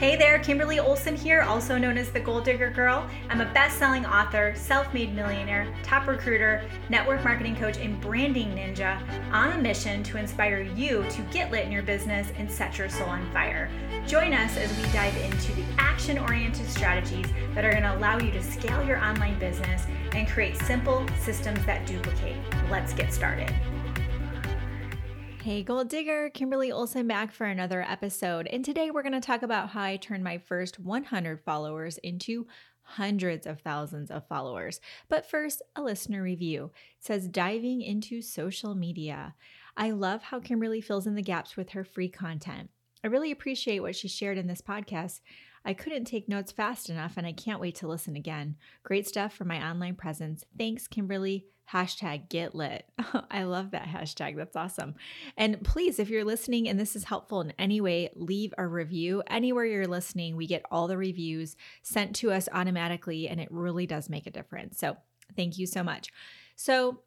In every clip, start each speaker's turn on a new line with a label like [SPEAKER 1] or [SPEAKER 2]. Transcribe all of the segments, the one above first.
[SPEAKER 1] Hey there, Kimberly Olson here, also known as the Goal Digger Girl. I'm a best selling author, self made millionaire, top recruiter, network marketing coach, and branding ninja on a mission to inspire you to get lit in your business and set your soul on fire. Join us as we dive into the action oriented strategies that are going to allow you to scale your online business and create simple systems that duplicate. Let's get started. Hey, Goal Digger, Kimberly Olson back for another episode. And today we're going to talk about how I turned my first 100 followers into hundreds of thousands of followers. But first, a listener review it says diving into social media. I love how Kimberly fills in the gaps with her free content. I really appreciate what she shared in this podcast. I couldn't take notes fast enough and I can't wait to listen again. Great stuff for my online presence. Thanks, Kimberly hashtag get lit. I love that hashtag. That's awesome. And please, if you're listening and this is helpful in any way, leave a review. Anywhere you're listening, we get all the reviews sent to us automatically, and it really does make a difference. So thank you so much. So,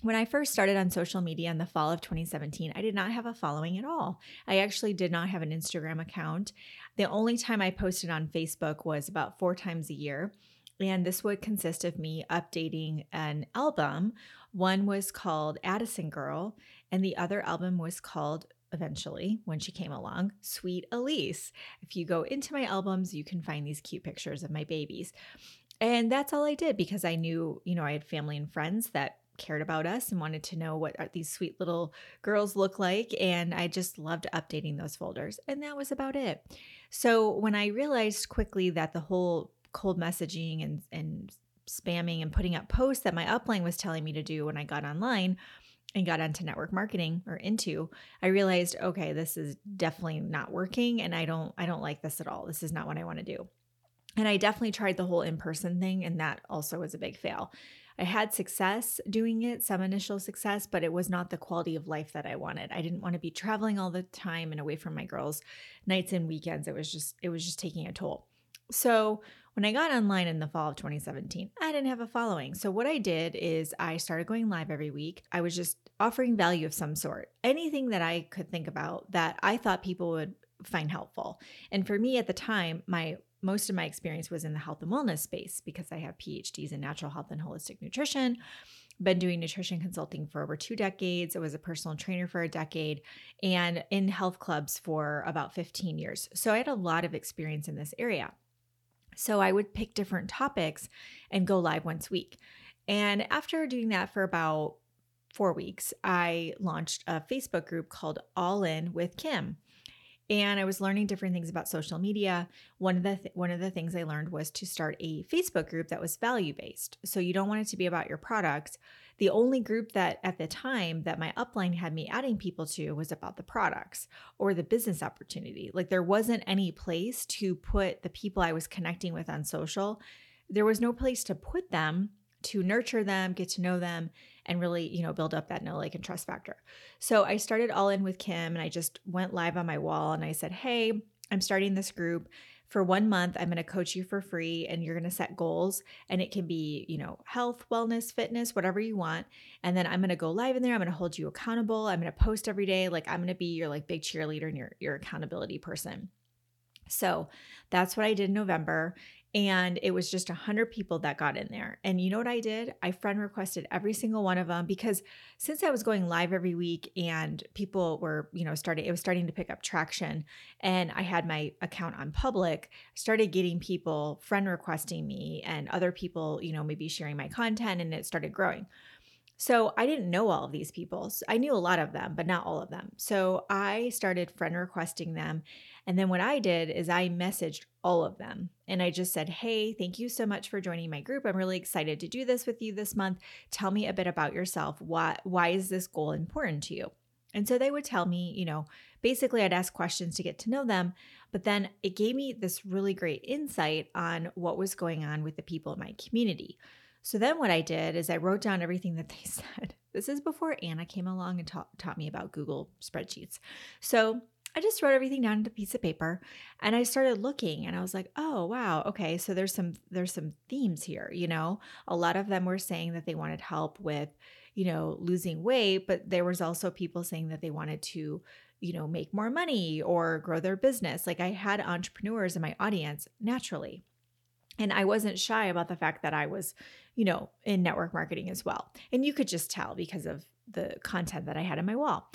[SPEAKER 1] when I first started on social media in the fall of 2017, I did not have a following at all. I actually did not have an Instagram account. The only time I posted on Facebook was about four times a year. And this would consist of me updating an album. One was called Addison Girl, and the other album was called eventually when she came along, Sweet Elise. If you go into my albums, you can find these cute pictures of my babies. And that's all I did because I knew, you know, I had family and friends that cared about us and wanted to know what uh, these sweet little girls look like. And I just loved updating those folders. And that was about it. So when I realized quickly that the whole cold messaging and and spamming and putting up posts that my upline was telling me to do when I got online and got onto network marketing or into i realized okay this is definitely not working and i don't i don't like this at all this is not what i want to do and i definitely tried the whole in-person thing and that also was a big fail i had success doing it some initial success but it was not the quality of life that i wanted i didn't want to be traveling all the time and away from my girls nights and weekends it was just it was just taking a toll so when I got online in the fall of 2017, I didn't have a following. So, what I did is I started going live every week. I was just offering value of some sort, anything that I could think about that I thought people would find helpful. And for me at the time, my most of my experience was in the health and wellness space because I have PhDs in natural health and holistic nutrition. Been doing nutrition consulting for over two decades. I was a personal trainer for a decade and in health clubs for about 15 years. So I had a lot of experience in this area. So I would pick different topics and go live once a week. And after doing that for about four weeks, I launched a Facebook group called All In with Kim and I was learning different things about social media. One of the th- one of the things I learned was to start a Facebook group that was value based. So you don't want it to be about your products. The only group that at the time that my upline had me adding people to was about the products or the business opportunity. Like there wasn't any place to put the people I was connecting with on social. There was no place to put them to nurture them, get to know them, and really, you know, build up that know, like, and trust factor. So I started all in with Kim and I just went live on my wall and I said, Hey, I'm starting this group. For one month, I'm going to coach you for free and you're going to set goals. And it can be, you know, health, wellness, fitness, whatever you want. And then I'm going to go live in there. I'm going to hold you accountable. I'm going to post every day. Like I'm going to be your like big cheerleader and your, your accountability person. So that's what I did in November and it was just 100 people that got in there and you know what i did i friend requested every single one of them because since i was going live every week and people were you know starting it was starting to pick up traction and i had my account on public started getting people friend requesting me and other people you know maybe sharing my content and it started growing so I didn't know all of these people. I knew a lot of them, but not all of them. So I started friend requesting them. And then what I did is I messaged all of them and I just said, Hey, thank you so much for joining my group. I'm really excited to do this with you this month. Tell me a bit about yourself. Why, why is this goal important to you? And so they would tell me, you know, basically I'd ask questions to get to know them, but then it gave me this really great insight on what was going on with the people in my community. So then what I did is I wrote down everything that they said. This is before Anna came along and ta- taught me about Google spreadsheets. So I just wrote everything down into a piece of paper and I started looking and I was like, "Oh, wow. Okay, so there's some there's some themes here, you know. A lot of them were saying that they wanted help with, you know, losing weight, but there was also people saying that they wanted to you know, make more money or grow their business. Like I had entrepreneurs in my audience naturally. And I wasn't shy about the fact that I was, you know, in network marketing as well. And you could just tell because of the content that I had on my wall.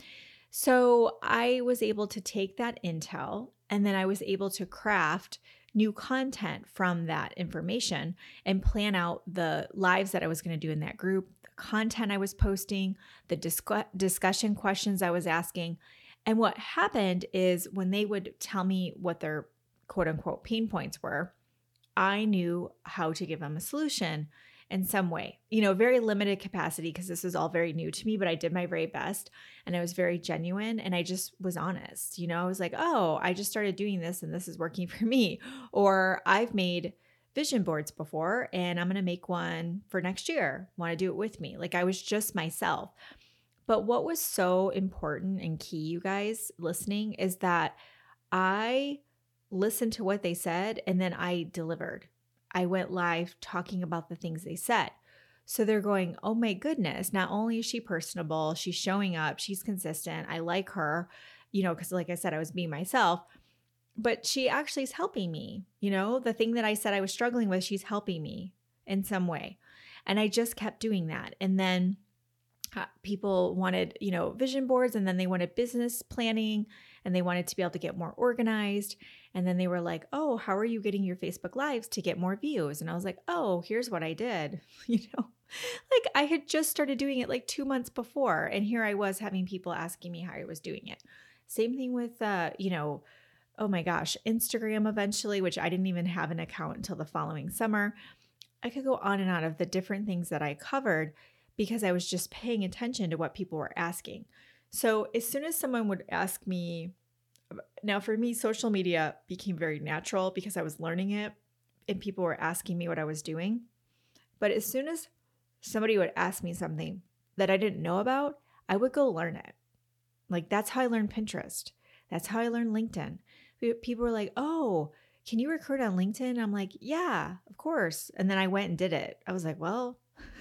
[SPEAKER 1] So I was able to take that intel and then I was able to craft new content from that information and plan out the lives that I was going to do in that group, the content I was posting, the discu- discussion questions I was asking. And what happened is when they would tell me what their quote unquote pain points were, I knew how to give them a solution in some way. You know, very limited capacity because this is all very new to me, but I did my very best and I was very genuine and I just was honest. You know, I was like, "Oh, I just started doing this and this is working for me." Or I've made vision boards before and I'm going to make one for next year. Want to do it with me? Like I was just myself. But what was so important and key, you guys listening, is that I listened to what they said and then I delivered. I went live talking about the things they said. So they're going, oh my goodness, not only is she personable, she's showing up, she's consistent, I like her, you know, because like I said, I was being myself, but she actually is helping me. You know, the thing that I said I was struggling with, she's helping me in some way. And I just kept doing that. And then uh, people wanted, you know, vision boards and then they wanted business planning and they wanted to be able to get more organized. And then they were like, oh, how are you getting your Facebook Lives to get more views? And I was like, oh, here's what I did. You know, like I had just started doing it like two months before. And here I was having people asking me how I was doing it. Same thing with, uh, you know, oh my gosh, Instagram eventually, which I didn't even have an account until the following summer. I could go on and on of the different things that I covered because I was just paying attention to what people were asking. So as soon as someone would ask me, now for me, social media became very natural because I was learning it and people were asking me what I was doing. But as soon as somebody would ask me something that I didn't know about, I would go learn it. Like that's how I learned Pinterest. That's how I learned LinkedIn. People were like, oh, can you record on LinkedIn? I'm like, yeah, of course. And then I went and did it. I was like, well,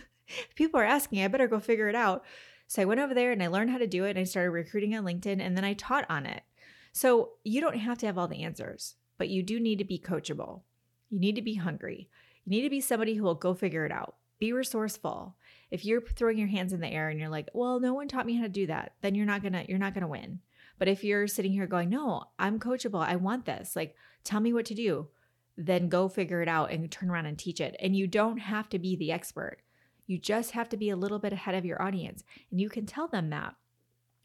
[SPEAKER 1] people are asking, I better go figure it out. So I went over there and I learned how to do it and I started recruiting on LinkedIn and then I taught on it. So you don't have to have all the answers, but you do need to be coachable. You need to be hungry. You need to be somebody who will go figure it out. Be resourceful. If you're throwing your hands in the air and you're like, "Well, no one taught me how to do that," then you're not to you're not to win. But if you're sitting here going, "No, I'm coachable. I want this." Like, tell me what to do. Then go figure it out and turn around and teach it. And you don't have to be the expert. You just have to be a little bit ahead of your audience. And you can tell them that.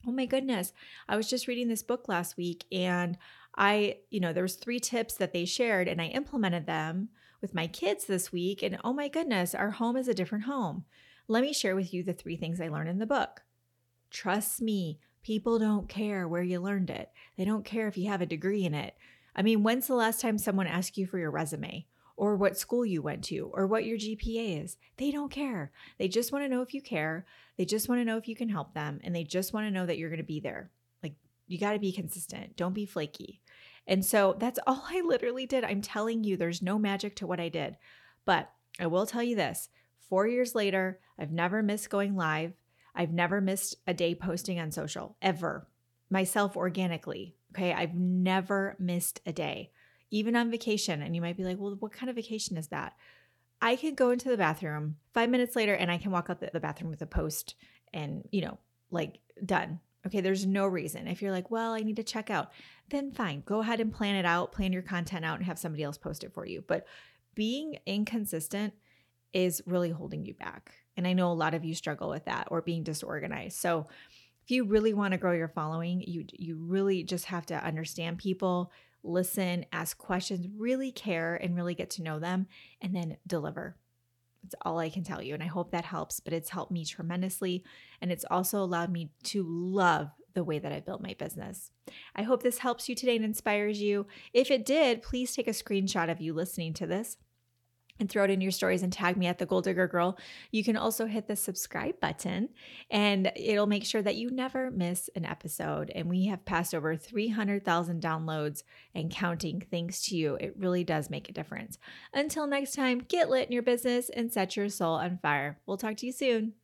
[SPEAKER 1] Oh my goodness. I was just reading this book last week and I, you know, there was three tips that they shared and I implemented them with my kids this week and oh my goodness, our home is a different home. Let me share with you the three things I learned in the book. Trust me, people don't care where you learned it. They don't care if you have a degree in it. I mean, when's the last time someone asked you for your resume? Or what school you went to or what your GPA is. They don't care. They just want to know if you care. They just want to know if you can help them and they just want to know that you're going to be there. Like you got to be consistent. Don't be flaky. And so that's all I literally did. I'm telling you, there's no magic to what I did. But I will tell you this four years later, I've never missed going live. I've never missed a day posting on social ever, myself organically. Okay. I've never missed a day even on vacation. And you might be like, well, what kind of vacation is that? I can go into the bathroom five minutes later and I can walk out the, the bathroom with a post and, you know, like done. Okay, there's no reason. If you're like, well, I need to check out, then fine, go ahead and plan it out, plan your content out, and have somebody else post it for you. But being inconsistent is really holding you back. And I know a lot of you struggle with that or being disorganized. So if you really want to grow your following, you you really just have to understand people, listen, ask questions, really care, and really get to know them, and then deliver. That's all I can tell you. And I hope that helps, but it's helped me tremendously. And it's also allowed me to love the way that I built my business. I hope this helps you today and inspires you. If it did, please take a screenshot of you listening to this and throw it in your stories and tag me at the Goal Digger Girl. You can also hit the subscribe button and it'll make sure that you never miss an episode. And we have passed over 300,000 downloads and counting thanks to you. It really does make a difference. Until next time, get lit in your business and set your soul on fire. We'll talk to you soon.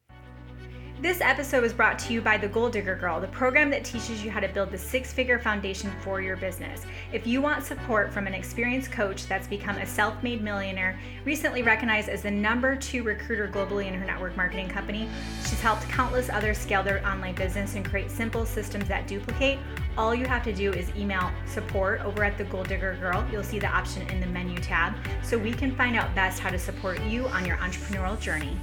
[SPEAKER 2] This episode was brought to you by The Goal Digger Girl, the program that teaches you how to build the six figure foundation for your business. If you want support from an experienced coach that's become a self made millionaire, recently recognized as the number two recruiter globally in her network marketing company, she's helped countless others scale their online business and create simple systems that duplicate. All you have to do is email support over at The Goal Digger Girl. You'll see the option in the menu tab so we can find out best how to support you on your entrepreneurial journey.